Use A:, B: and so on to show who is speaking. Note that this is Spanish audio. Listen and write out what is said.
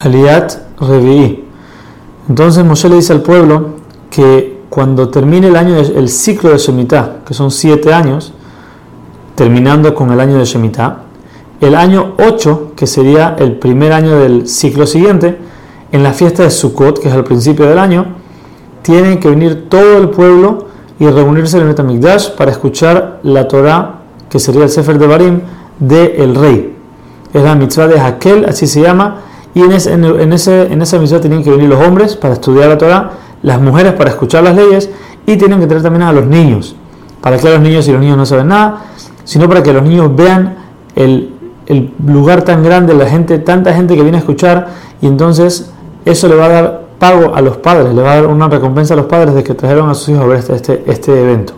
A: Aliat Revi'i. Entonces Moshe le dice al pueblo que cuando termine el año, el ciclo de Shemitah, que son siete años, terminando con el año de Shemitah, el año 8, que sería el primer año del ciclo siguiente, en la fiesta de Sukkot, que es al principio del año, tiene que venir todo el pueblo y reunirse en el Metamikdash para escuchar la Torah, que sería el Sefer de Barim, del rey. Es la mitzvah de Hakel, así se llama, y en, ese, en, ese, en esa misión tienen que venir los hombres para estudiar la Torah, las mujeres para escuchar las leyes y tienen que traer también a los niños. ¿Para que los niños si los niños no saben nada? Sino para que los niños vean el, el lugar tan grande, la gente, tanta gente que viene a escuchar y entonces eso le va a dar pago a los padres, le va a dar una recompensa a los padres de que trajeron a sus hijos a ver este, este, este evento.